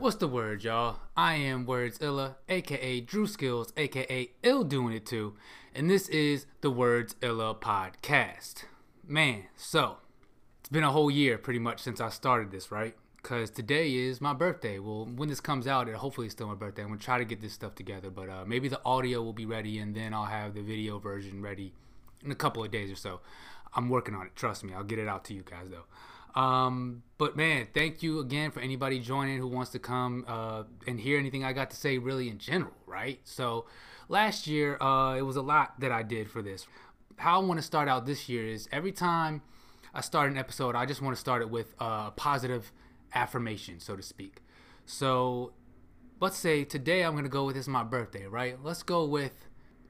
What's the word, y'all? I am Werdsillah, aka Drew Skills, aka Ill Doing It Too, and this is the Werdsillah podcast. Man, so it's been a whole year pretty much since I started this, right? Because today is my birthday. Well, when this comes out, it hopefully it's still my birthday. I'm gonna try to get this stuff together, but uh, maybe the audio will be ready, and then I'll have the video version ready in a couple of days or so. I'm working on it. Trust me, I'll get it out to you guys though. Um, but man, thank you again for anybody joining who wants to come uh, and hear anything I got to say, really in general, right? So last year, uh, it was a lot that I did for this. How I want to start out this year is every time I start an episode, I just want to start it with a positive affirmation, so to speak. So let's say today I'm going to go with is my birthday, right? Let's go with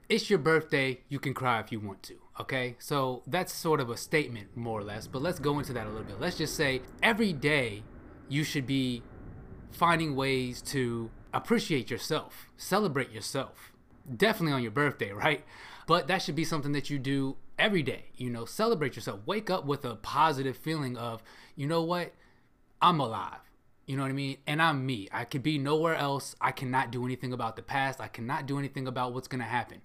it's your birthday, you can cry if you want to. Okay, so that's sort of a statement, more or less, but let's go into that a little bit. Let's just say every day you should be finding ways to appreciate yourself, celebrate yourself. Definitely on your birthday, right? But that should be something that you do every day. You know, celebrate yourself. Wake up with a positive feeling of, you know what? I'm alive. You know what I mean? And I'm me. I could be nowhere else. I cannot do anything about the past. I cannot do anything about what's going to happen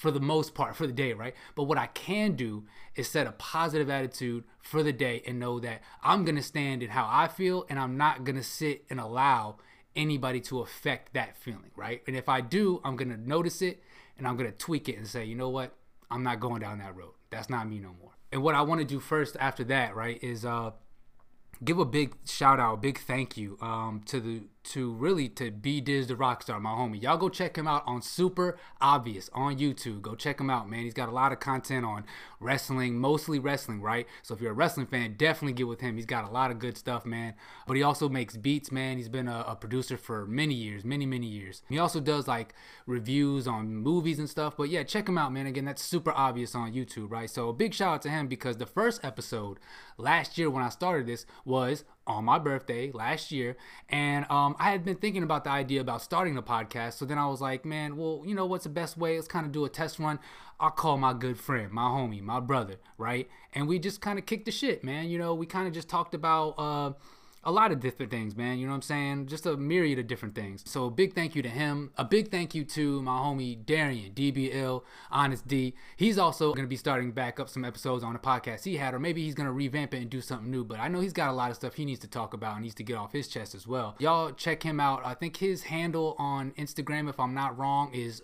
for the most part for the day, right? But what I can do is set a positive attitude for the day and know that I'm to stand in how I feel and I'm not to sit and allow anybody to affect that feeling, right? And if I do, I'm to notice it and I'm to tweak it and say, you know what? I'm not going down that road. That's not me no more. And what I want to do first after that, right, is uh give a big shout out, big thank you um, to the to really to be Diz the Rockstar, my homie. Y'all go check him out on Super Obvious on YouTube. Go check him out, man. He's got a lot of content on wrestling, mostly wrestling, right? So if you're a wrestling fan, definitely get with him. He's got a lot of good stuff, man. But he also makes beats, man. He's been a, a producer for many years, many, many years. He also does like reviews on movies and stuff. But yeah, check him out, man. Again, that's super obvious on YouTube, right? So big shout out to him because the first episode last year when I started this was on my birthday last year and um, i had been thinking about the idea about starting a podcast. So then i was like man well you know what's the best way? Let's kind of do a test run. I'll call my good friend my homie my brother right? And we just kind of kicked the shit man. You know we kind of just talked about uh, a lot of different things, man. You know what I'm saying? Just a myriad of different things. So a big thank you to him. A big thank you to my homie Darian, DBL, Honest D. He's also going to be starting back up some episodes on a podcast he had, or maybe he's going to revamp it and do something new. But I know he's got a lot of stuff he needs to talk about and needs to get off his chest as well. Y'all check him out. I think his handle on Instagram, if I'm not wrong, is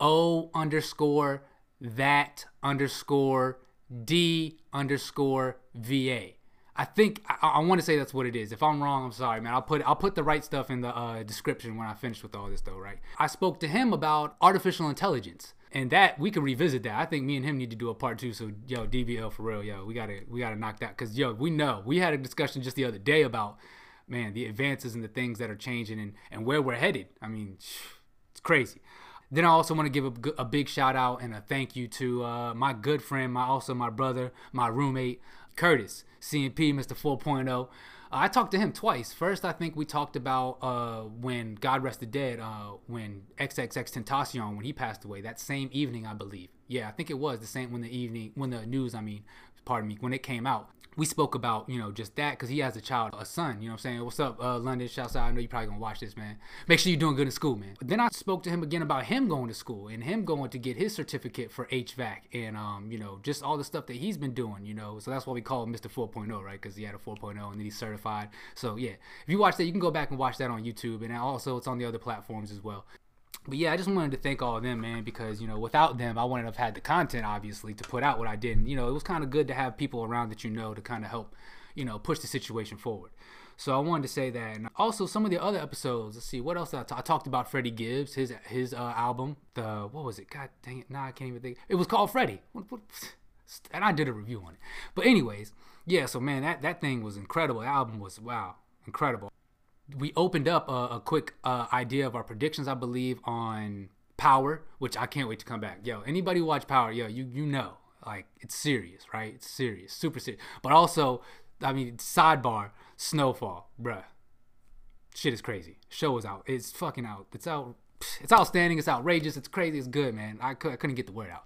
O underscore that underscore D underscore VA. I think I, I want to say that's what it is. If I'm wrong, I'm sorry, man. I'll put I'll put the right stuff in the uh, description when I finish with all this, though. Right? I spoke to him about artificial intelligence, and that we can revisit that. I think me and him need to do a part two. So yo, DBL for real, yo, we gotta we gotta knock that because yo, we know we had a discussion just the other day about man the advances and the things that are changing and and where we're headed. I mean, it's crazy. Then I also want to give a, a, big shout out and a thank you to uh, my good friend, my also my brother, my roommate, Curtis, CMP, Mr. 4.0. Uh, I talked to him twice. First, I think we talked about uh, when God Rest the Dead, uh, when XXXTentacion, when he passed away, that same evening, I believe. Yeah, I think it was the same when the evening, when the news, I mean, pardon me, when it came out we spoke about you know just that because he has a child a son you know what i'm saying? What's up uh, london? Shouts out i know you probably gonna watch this man. Make sure you're doing good in school man. But then i spoke to him again about him going to school and him going to get his certificate for hvac and um you know just all the stuff that he's been doing you know? So that's why we call him mr 4.0 right? Because he had a 4.0 and then he's certified. So yeah. If you watch that you can go back and watch that on youtube and also it's on the other platforms as well but yeah, I just wanted to thank all of them, man, because you know, without them, I wouldn't have had the content, obviously, to put out what I did. And, you know, it was kind of good to have people around that you know to kind of help, you know, push the situation forward. So I wanted to say that, and also some of the other episodes. Let's see, what else I, t- I talked about? Freddie Gibbs, his his uh, album, the what was it? God dang it, nah, I can't even think. It was called Freddie, and I did a review on it. But anyways, yeah. So man, that that thing was incredible. The album was wow, incredible we opened up a, a quick uh, idea of our predictions, I believe, on Power, which I can't wait to come back. Yo, anybody watch Power, yo, you you know, like it's serious, right? It's serious, super serious. But also, I mean, sidebar, Snowfall, bruh, shit is crazy. Show is out. It's fucking out. It's out. It's outstanding. It's outrageous. It's crazy. It's good, man. I, I couldn't get the word out.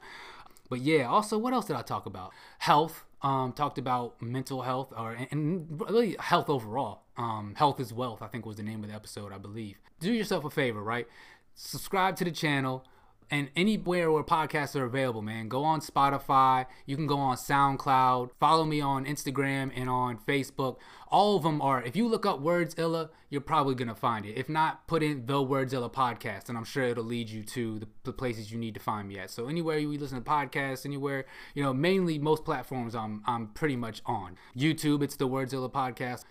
But yeah, also, what else did I talk about? Health. Um, talked about mental health or and really health overall. Um, health is wealth, I think was the name of the episode, I believe. Do yourself a favor, right? Subscribe to the channel and anywhere where podcasts are available, man. Go on Spotify. You can go on SoundCloud. Follow me on Instagram and on Facebook. All of them are. If you look up words Werdsillah, you're probably gonna find it. If not, put in the Werdsillah podcast, and I'm sure it'll lead you to the, the places you need to find me at. So anywhere you listen to podcasts, anywhere you know, mainly most platforms, I'm I'm pretty much on. YouTube, it's the Werdsillah podcast.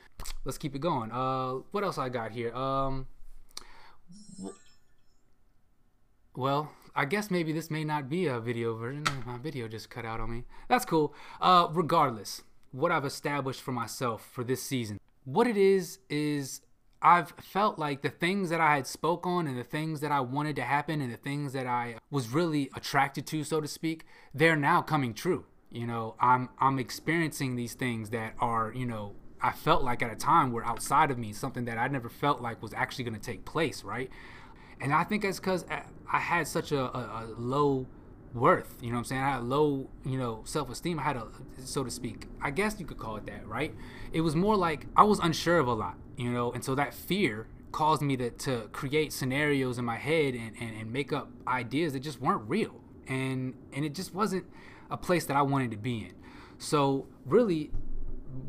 Let's keep it going. Uh, what else I got here? Um. Well, I guess maybe this may not be a video version. My video just cut out on me. That's cool. Uh, regardless, what I've established for myself for this season, what it is is I've felt like the things that I had spoke on and the things that I wanted to happen and the things that I was really attracted to, so to speak, they're now coming true. You know, I'm I'm experiencing these things that are, you know, I felt like at a time were outside of me, something that I never felt like was actually going to take place, right? And I think that's because I had such a, a, a, low worth, you know what I'm saying? I had low, you know, self esteem. I had a, so to speak, I guess you could call it that, right? It was more like I was unsure of a lot, you know, and so that fear caused me to, to create scenarios in my head and, and, and make up ideas that just weren't real. And, and it just wasn't a place that I wanted to be in. So really,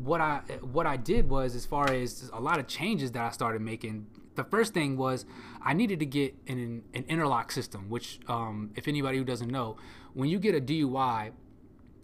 what I what I did was as far as a lot of changes that I started making the first thing was I needed to get an, an interlock system, which, um, if anybody who doesn't know, when you get a DUI,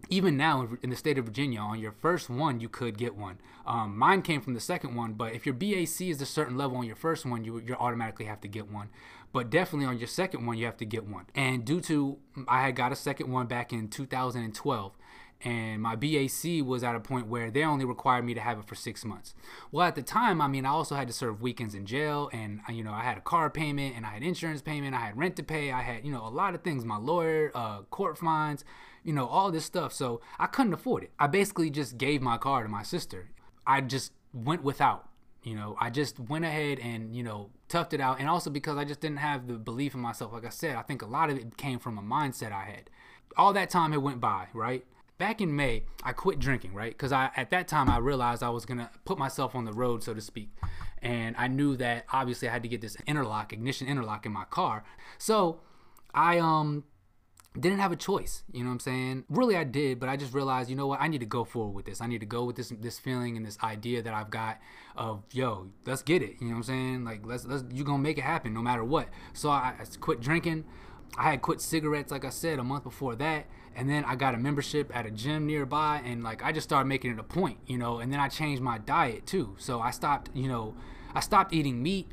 even now in the state of Virginia, on your first one, you could get one. Um, mine came from the second one, but if your BAC is a certain level on your first one, you you automatically have to get one. But definitely on your second one, you have to get one. And due to I had got a second one back in 2012, and my BAC was at a point where they only required me to have it for six months. Well, at the time, I mean, I also had to serve weekends in jail, and uh, you know, I had a car payment, and I had insurance payment, I had rent to pay, I had you know a lot of things, my lawyer, uh, court fines, you know, all this stuff. So I couldn't afford it. I basically just gave my car to my sister. I just went without. You know, I just went ahead and you know toughed it out, and also because I just didn't have the belief in myself. Like I said, I think a lot of it came from a mindset I had. All that time it went by, right? Back in May, I quit drinking, right? Because I at that time I realized I was gonna put myself on the road, so to speak, and I knew that obviously I had to get this interlock, ignition interlock in my car. So I um didn't have a choice, you know what I'm saying? Really I did, but I just realized, you know what, I need to go forward with this. I need to go with this this feeling and this idea that I've got of yo, let's get it. You know what I'm saying? Like let's let's you gonna make it happen no matter what. So I, I quit drinking. I had quit cigarettes, like I said, a month before that. And then I got a membership at a gym nearby. And like, I just started making it a point, you know. And then I changed my diet too. So I stopped, you know, I stopped eating meat.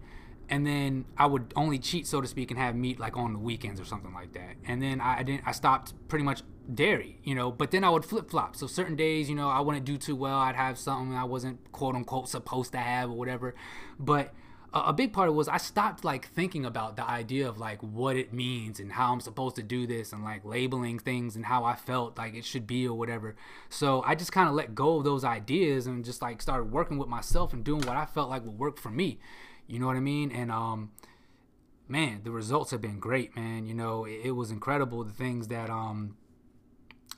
And then I would only cheat, so to speak, and have meat like on the weekends or something like that. And then I, I didn't, I stopped pretty much dairy, you know. But then I would flip flop. So certain days, you know, I wouldn't do too well. I'd have something I wasn't quote unquote supposed to have or whatever. But a big part of was I stopped like thinking about the idea of like what it means and how I'm supposed to do this and like labeling things and how I felt like it should be or whatever. So I just kind of let go of those ideas and just like started working with myself and doing what I felt like would work for me. You know what I mean? And um man, the results have been great, man. You know, it, it was incredible the things that um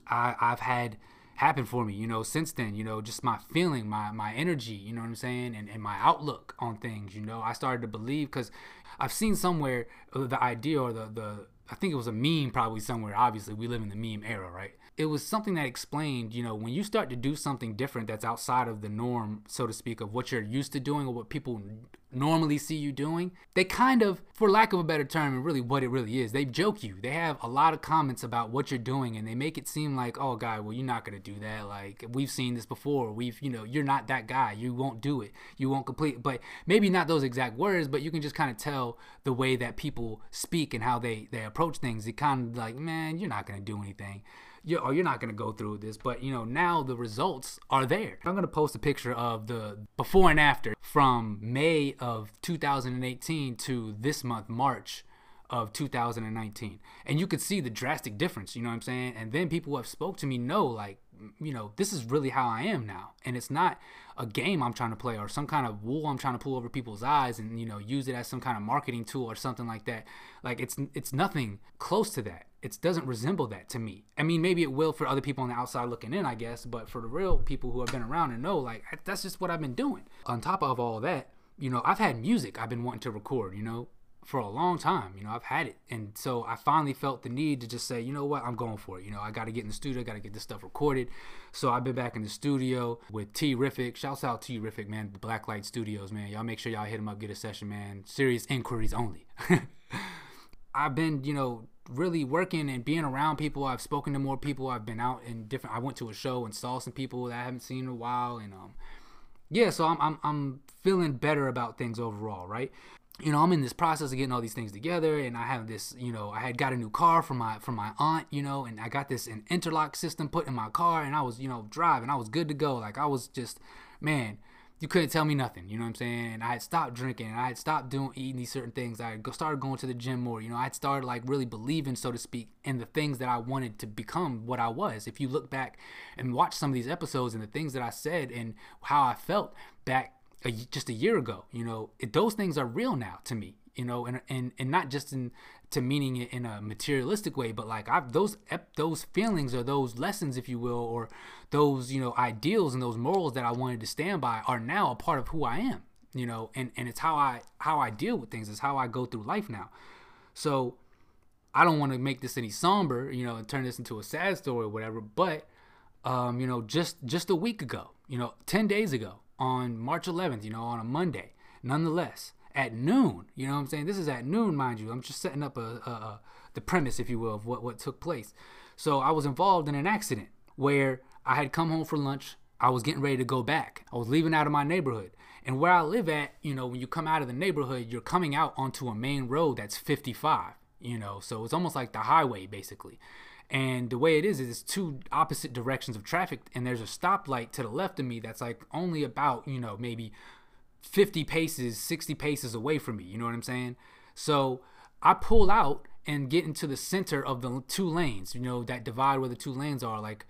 I I've had happened for me, you know, since then, you know, just my feeling, my, my energy, you know what I'm saying? And, and my outlook on things, you know, I started to believe because I've seen somewhere uh, the idea or the, the, I think it was a meme probably somewhere. Obviously, we live in the meme era, right? It was something that explained, you know, when you start to do something different that's outside of the norm, so to speak, of what you're used to doing or what people normally see you doing, they kind of, for lack of a better term, and really what it really is, they joke you. They have a lot of comments about what you're doing and they make it seem like, oh, guy, well, you're not going to do that. Like, we've seen this before. We've, you know, you're not that guy. You won't do it. You won't complete. But maybe not those exact words, but you can just kind of tell the way that people speak and how they, they approach things. It kind of like, man, you're not going to do anything you or oh, you're not going to go through this but you know now the results are there. I'm going to post a picture of the before and after from may of 2018 to this month march of 2019 and you could see the drastic difference you know what i'm saying? And then people who have spoke to me know like you know this is really how i am now. And it's not a game i'm trying to play or some kind of wool i'm trying to pull over people's eyes and you know use it as some kind of marketing tool or something like that. Like it's it's nothing close to that it doesn't resemble that to me. I mean, maybe it will for other people on the outside looking in, I guess, but for the real people who have been around and know, like, that's just what I've been doing. On top of all that, you know, I've had music I've been wanting to record, you know, for a long time. You know, I've had it. And so I finally felt the need to just say, you know what, I'm going for it. You know, I got to get in the studio, I got to get this stuff recorded. So I've been back in the studio with T Riffic. Shouts out T Riffic, man. Blacklight Studios, man. Y'all make sure y'all hit him up, get a session, man. Serious inquiries only. I've been, you know, really working and being around people. I've spoken to more people. I've been out in different. I went to a show and saw some people that I haven't seen in a while, and um, yeah. So I'm I'm I'm feeling better about things overall, right? You know, I'm in this process of getting all these things together, and I have this. You know, I had got a new car from my from my aunt. You know, and I got this an interlock system put in my car, and I was you know driving. I was good to go. Like I was just, man you couldn't tell me nothing. You know what I'm saying? I had stopped drinking. I had stopped doing eating these certain things. I started going to the gym more. You know, I started like really believing, so to speak, in the things that I wanted to become what I was. If you look back and watch some of these episodes and the things that I said and how I felt back a, just a year ago, you know, it, those things are real now to me. You know, and and and not just in to meaning it in a materialistic way, but like I've those those feelings or those lessons, if you will, or those you know ideals and those morals that I wanted to stand by are now a part of who I am. You know, and and it's how I how I deal with things. It's how I go through life now. So I don't want to make this any somber, you know, and turn this into a sad story or whatever. But um, you know, just just a week ago, you know, ten days ago, on March 11th, you know, on a Monday, nonetheless, at noon. You know what I'm saying? This is at noon, mind you. I'm just setting up a, a, a, the premise, if you will, of what, what took place. So I was involved in an accident where I had come home for lunch. I was getting ready to go back. I was leaving out of my neighborhood. And where I live at, you know, when you come out of the neighborhood, you're coming out onto a main road that's 55, you know, so it's almost like the highway basically. And the way it is is it's two opposite directions of traffic, and there's a stoplight to the left of me that's like only about, you know, maybe 50 paces, 60 paces away from me. You know what I'm saying? So I pull out and get into the center of the two lanes, you know, that divide where the two lanes are, like,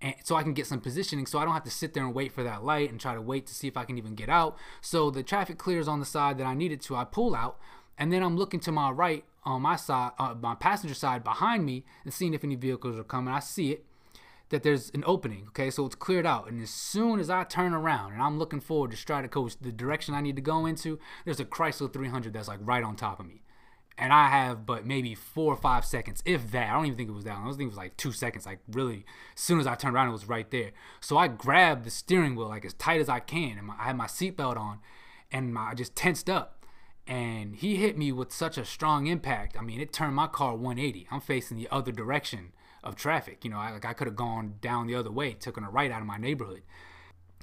and so I can get some positioning so I don't have to sit there and wait for that light and try to wait to see if I can even get out. So the traffic clears on the side that I needed to. I pull out and then I'm looking to my right on my side, uh, my passenger side behind me and seeing if any vehicles are coming. I see it that there's an opening. Okay, so it's cleared out, and as soon as I turn around and I'm looking forward to stride coach the direction I need to go into, there's a Chrysler 300 that's like right on top of me, and I have but maybe four or five seconds, if that. I don't even think it was that. Long. I think it was like two seconds. Like really, as soon as I turned around, it was right there. So I grabbed the steering wheel like as tight as I can, and my, I had my seatbelt on, and my, I just tensed up. And he hit me with such a strong impact. I mean, it turned my car 180. I'm facing the other direction of traffic. You know, I, like I could have gone down the other way, taken a right out of my neighborhood.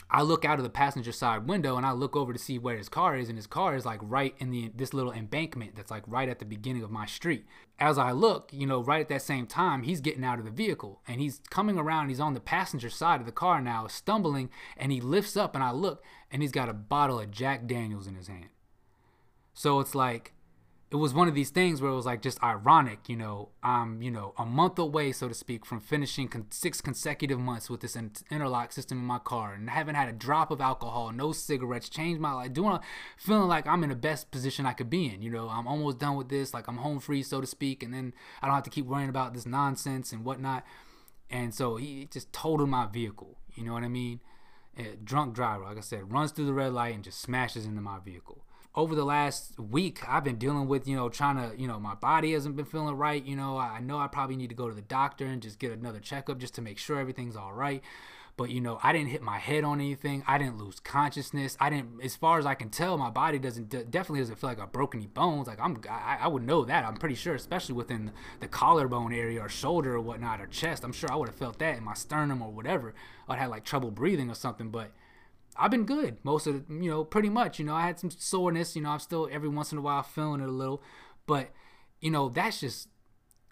I look out of the passenger side window and I look over to see where his car is, and his car is like right in the this little embankment that's like right at the beginning of my street. As I look, you know, right at that same time, he's getting out of the vehicle and he's coming around. He's on the passenger side of the car now, stumbling, and he lifts up, and I look, and he's got a bottle of Jack Daniels in his hand. So it's like it was one of these things where it was like just ironic, you know, I'm, you know, a month away, so to speak, from finishing con- six consecutive months with this interlock system in my car and haven't had a drop of alcohol, no cigarettes, changed my life, doing, a, feeling like I'm in the best position I could be in, you know, I'm almost done with this, like I'm home free, so to speak, and then I don't have to keep worrying about this nonsense and whatnot. And so he just totaled my vehicle, you know what I mean? A drunk driver, like I said, runs through the red light and just smashes into my vehicle over the last week, I've been dealing with, you know, trying to, you know, my body hasn't been feeling right. You know, I know I probably need to go to the doctor and just get another checkup just to make sure everything's all right. But, you know, I didn't hit my head on anything. I didn't lose consciousness. I didn't, as far as I can tell, my body doesn't, definitely doesn't feel like I broke any bones. Like, I'm, I, I would know that. I'm pretty sure, especially within the collarbone area or shoulder or whatnot or chest. I'm sure I would have felt that in my sternum or whatever. I'd had like trouble breathing or something. But, I've been good most of you know, pretty much. You know, I had some soreness. You know, I'm still every once in a while feeling it a little, but you know, that's just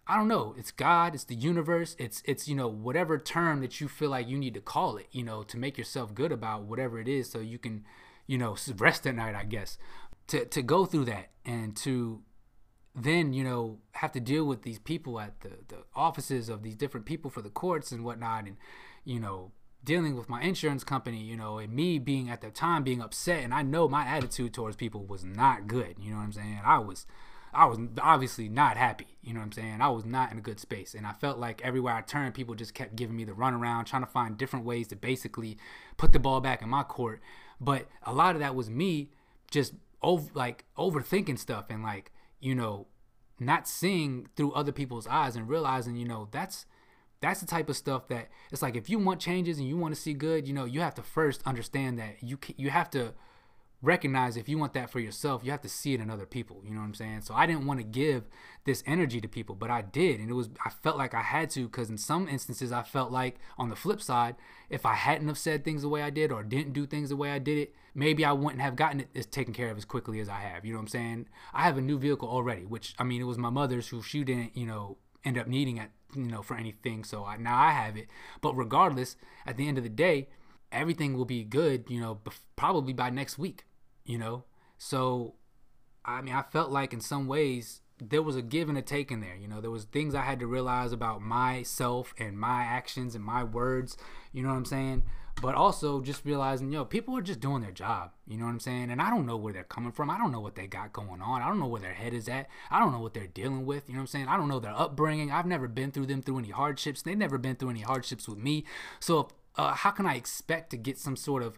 I don't know. It's God. It's the universe. It's it's you know whatever term that you feel like you need to call it. You know, to make yourself good about whatever it is, so you can, you know, rest at night. I guess to to go through that and to then you know have to deal with these people at the the offices of these different people for the courts and whatnot, and you know dealing with my insurance company, you know, and me being at the time being upset, and I know my attitude towards people was not good. You know what I'm saying? I was, I was obviously not happy. You know what I'm saying? I was not in a good space. And I felt like everywhere I turned, people just kept giving me the runaround, trying to find different ways to basically put the ball back in my court. But a lot of that was me just over like overthinking stuff and like, you know, not seeing through other people's eyes and realizing, you know, that's that's the type of stuff that it's like if you want changes and you want to see good, you know, you have to first understand that you you have to recognize if you want that for yourself, you have to see it in other people. You know what I'm saying? So I didn't want to give this energy to people, but I did, and it was I felt like I had to because in some instances I felt like on the flip side, if I hadn't have said things the way I did or didn't do things the way I did it, maybe I wouldn't have gotten it as taken care of as quickly as I have. You know what I'm saying? I have a new vehicle already, which I mean it was my mother's who she didn't you know end up needing it you know for anything, so I, now I have it. But regardless, at the end of the day, everything will be good. You know, probably by next week you know? So, I mean, I felt like in some ways there was a give and a take in there. You know, there was things I had to realize about myself and my actions and my words. You know what I'm saying? But also just realizing, yo, people are just doing their job. You know what I'm saying? And I don't know where they're coming from. I don't know what they got going on. I don't know where their head is at. I don't know what they're dealing with. You know what I'm saying? I don't know their upbringing. I've never been through them through any hardships. They've never been through any hardships with me. So uh, how can I expect to get some sort of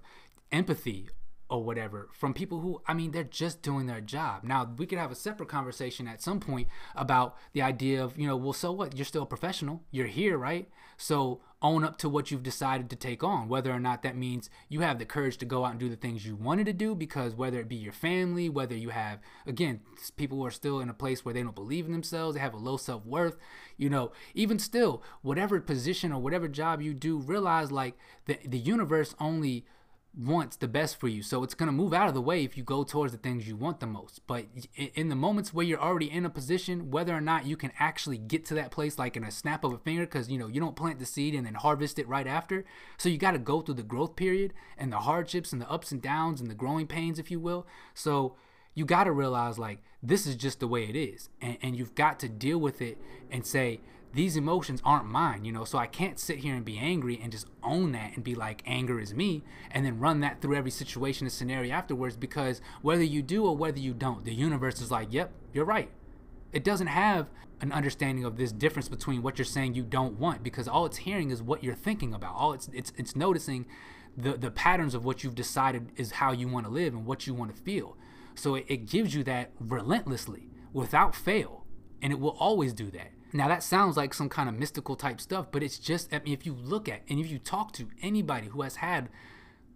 empathy or whatever from people who I mean they're just doing their job. Now we could have a separate conversation at some point about the idea of you know well so what you're still a professional you're here right so own up to what you've decided to take on. Whether or not that means you have the courage to go out and do the things you wanted to do because whether it be your family whether you have again people who are still in a place where they don't believe in themselves they have a low self-worth you know even still whatever position or whatever job you do realize like the the universe only wants the best for you. So it's going to move out of the way if you go towards the things you want the most. But in the moments where you're already in a position, whether or not you can actually get to that place like in a snap of a finger, because you know you don't plant the seed and then harvest it right after. So you got to go through the growth period and the hardships and the ups and downs and the growing pains, if you will. So you got to realize like this is just the way it is, and, and you've got to deal with it and say these emotions aren't mine, you know. So I can't sit here and be angry and just own that and be like, anger is me, and then run that through every situation and scenario afterwards because whether you do or whether you don't, the universe is like, yep, you're right. It doesn't have an understanding of this difference between what you're saying you don't want because all it's hearing is what you're thinking about. All it's it's it's noticing the the patterns of what you've decided is how you want to live and what you want to feel. So it, it gives you that relentlessly without fail. And it will always do that. Now that sounds like some kind of mystical type stuff, but it's just I mean, if you look at and if you talk to anybody who has had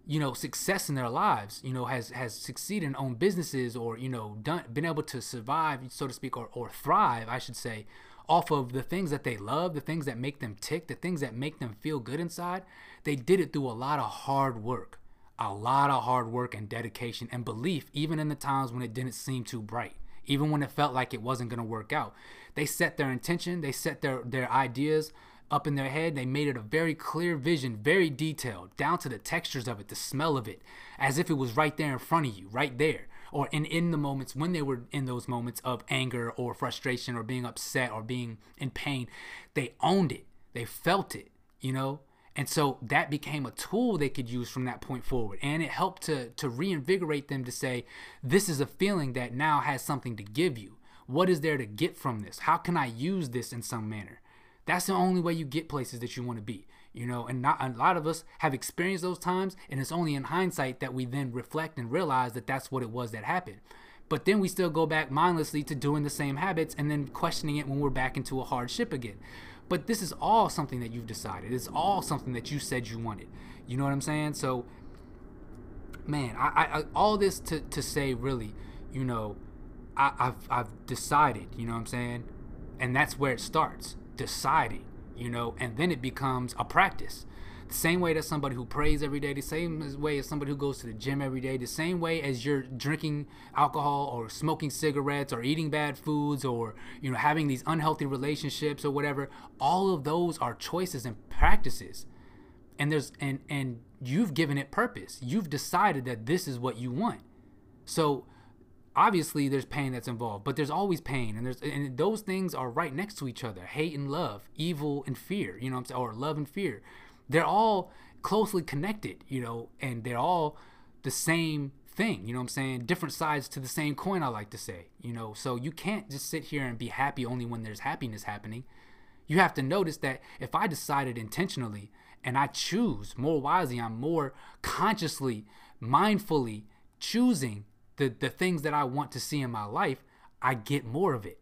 you know success in their lives, you know has has succeeded in own businesses or you know done been able to survive so to speak or or thrive, I should say, off of the things that they love, the things that make them tick, the things that make them feel good inside, they did it through a lot of hard work. A lot of hard work and dedication and belief even in the times when it didn't seem too bright even when it felt like it wasn't going to work out. They set their intention, they set their, their ideas up in their head. They made it a very clear vision, very detailed, down to the textures of it, the smell of it, as if it was right there in front of you, right there. Or in, in the moments when they were in those moments of anger or frustration or being upset or being in pain, they owned it. They felt it, you know? And so that became a tool they could use from that point forward. And it helped to, to reinvigorate them to say, this is a feeling that now has something to give you. What is there to get from this? How can I use this in some manner? That's the only way you get places that you want to be. You know, and not a lot of us have experienced those times, and it's only in hindsight that we then reflect and realize that that's what it was that happened. But then we still go back mindlessly to doing the same habits and then questioning it when we're back into a hardship again. But this is all something that you've decided. It's all something that you said you wanted. You know what I'm saying? So, man, I, I all this to, to say really, you know, I, I've I've decided. You know what I'm saying? And that's where it starts, deciding. You know, and then it becomes a practice. The same way that somebody who prays every day, the same way as somebody who goes to the gym every day, the same way as you're drinking alcohol or smoking cigarettes or eating bad foods or you know having these unhealthy relationships or whatever, all of those are choices and practices. And there's and and you've given it purpose. You've decided that this is what you want. So obviously there's pain that's involved but there's always pain and there's and those things are right next to each other hate and love evil and fear you know i'm saying or love and fear they're all closely connected, you know, and they're all the same thing. You know what I'm saying? Different sides to the same coin, I like to say. You know, so you can't just sit here and be happy only when there's happiness happening. You have to notice that if I decided intentionally and I choose more wisely, I'm more consciously, mindfully choosing the, the things that I want to see in my life, I get more of it.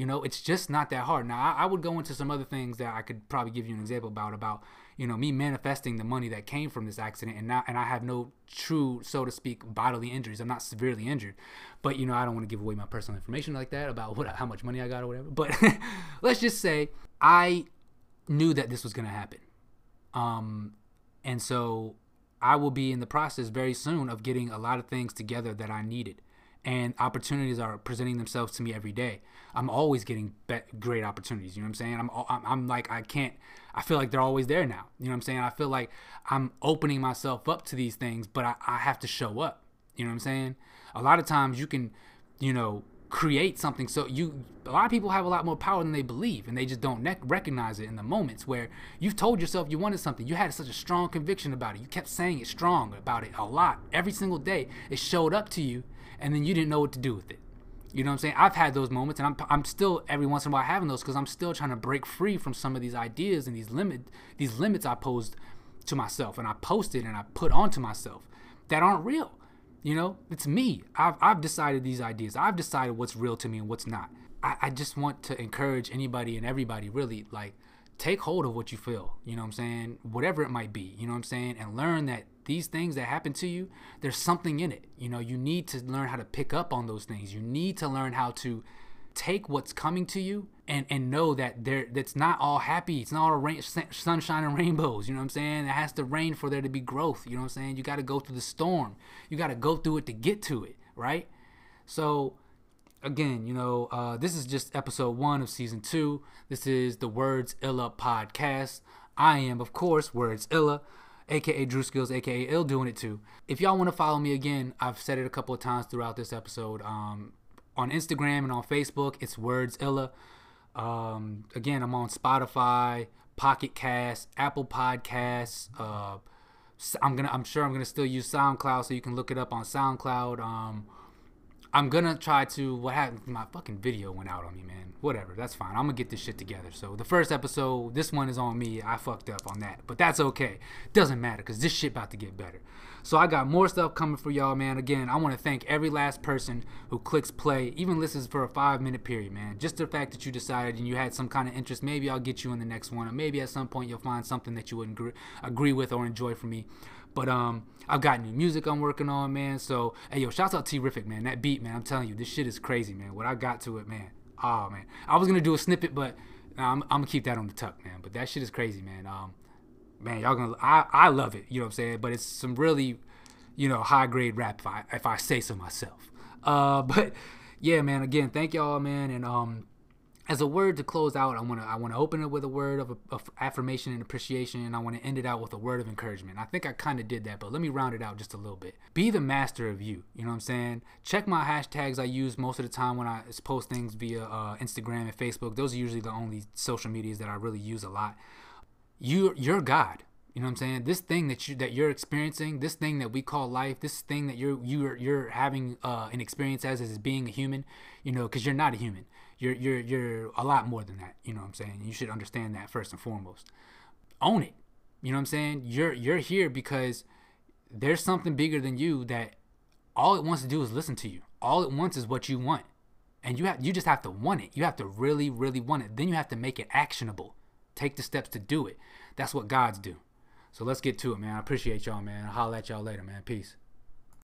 You know, it's just not that hard. Now, I, I, would go into some other things that I could probably give you an example about about you know me manifesting the money that came from this accident, and now and I have no true, so to speak, bodily injuries. I'm not severely injured, but you know I don't want to give away my personal information like that about what how much money I got or whatever. But let's just say I knew that this was gonna happen, um, and so I will be in the process very soon of getting a lot of things together that I needed and opportunities are presenting themselves to me every day. I'm always getting be- great opportunities. You know what I'm saying? I'm, I'm, I'm like, I can't, I feel like they're always there now. You know what I'm saying? I feel like I'm opening myself up to these things, but I, I have to show up. You know what I'm saying? A lot of times you can, you know, create something. So you, a lot of people have a lot more power than they believe, and they just don't ne- recognize it in the moments where you've told yourself you wanted something. You had such a strong conviction about it. You kept saying it strong about it a lot every single day. It showed up to you and then you didn't know what to do with it. You know what I'm saying? I've had those moments, and I'm, I'm still every once in a while having those because I'm still trying to break free from some of these ideas and these limit these limits I posed to myself and I posted and I put onto myself that aren't real. You know, it's me. I've, I've decided these ideas. I've decided what's real to me and what's not. I, I just want to encourage anybody and everybody really like take hold of what you feel. You know what I'm saying? Whatever it might be. You know what I'm saying? And learn that these things that happen to you, there's something in it. You know, you need to learn how to pick up on those things. You need to learn how to take what's coming to you and and know that there that's not all happy. It's not all rain, sunshine and rainbows. You know what I'm saying? It has to rain for there to be growth. You know what I'm saying? You got to go through the storm. You got to go through it to get to it, right? So again, you know, uh, this is just episode one of season two. This is the Werdsillah podcast. I am, of course, Werdsillah aka Drew Skills, aka Ill doing it too. If y'all want to follow me again, I've said it a couple of times throughout this episode. Um, on Instagram and on Facebook, it's Werdsillah. Um, again, I'm on Spotify, Pocket Cast, Apple Podcasts. Uh, I'm gonna, I'm sure I'm gonna still use SoundCloud, so you can look it up on SoundCloud. Um, I'm gonna try to. What happened? My fucking video went out on me, man. Whatever, that's fine. I'm gonna get this shit together. So the first episode, this one is on me. I fucked up on that, but that's okay. Doesn't matter because this shit about to get better. So I got more stuff coming for y'all, man. Again, I want to thank every last person who clicks play, even listens for a five minute period, man. Just the fact that you decided and you had some kind of interest. Maybe I'll get you in the next one, or maybe at some point you'll find something that you would agree, agree with or enjoy from me. But um, I've got new music I'm working on, man. So hey, yo, shouts out Terrific, man. That beat, man. I'm telling you, this shit is crazy, man. What I got to it, man. Oh man, I was gonna do a snippet, but I'm, I'm gonna keep that on the tuck, man. But that shit is crazy, man. Um, man, y'all gonna I I love it. You know what I'm saying? But it's some really, you know, high grade rap if I if I say so myself. Uh, but yeah, man. Again, thank y'all, man, and um as a word to close out, I want to I want to open it with a word of, of, affirmation and appreciation, and I want to end it out with a word of encouragement. I think I kind of did that, but let me round it out just a little bit. Be the master of you. You know what I'm saying? Check my hashtags I use most of the time when I post things via uh, Instagram and Facebook. Those are usually the only social medias that I really use a lot. You you're God. You know what I'm saying? This thing that you that you're experiencing, this thing that we call life, this thing that you're you're you're having uh, an experience as as being a human, you know, because you're not a human you're you're you're a lot more than that. You know what I'm saying? You should understand that first and foremost. Own it. You know what I'm saying? You're you're here because there's something bigger than you that all it wants to do is listen to you. All it wants is what you want. And you have you just have to want it. You have to really, really want it. Then you have to make it actionable. Take the steps to do it. That's what God's do. So let's get to it, man. I appreciate y'all, man. I'll holler at y'all later, man. Peace.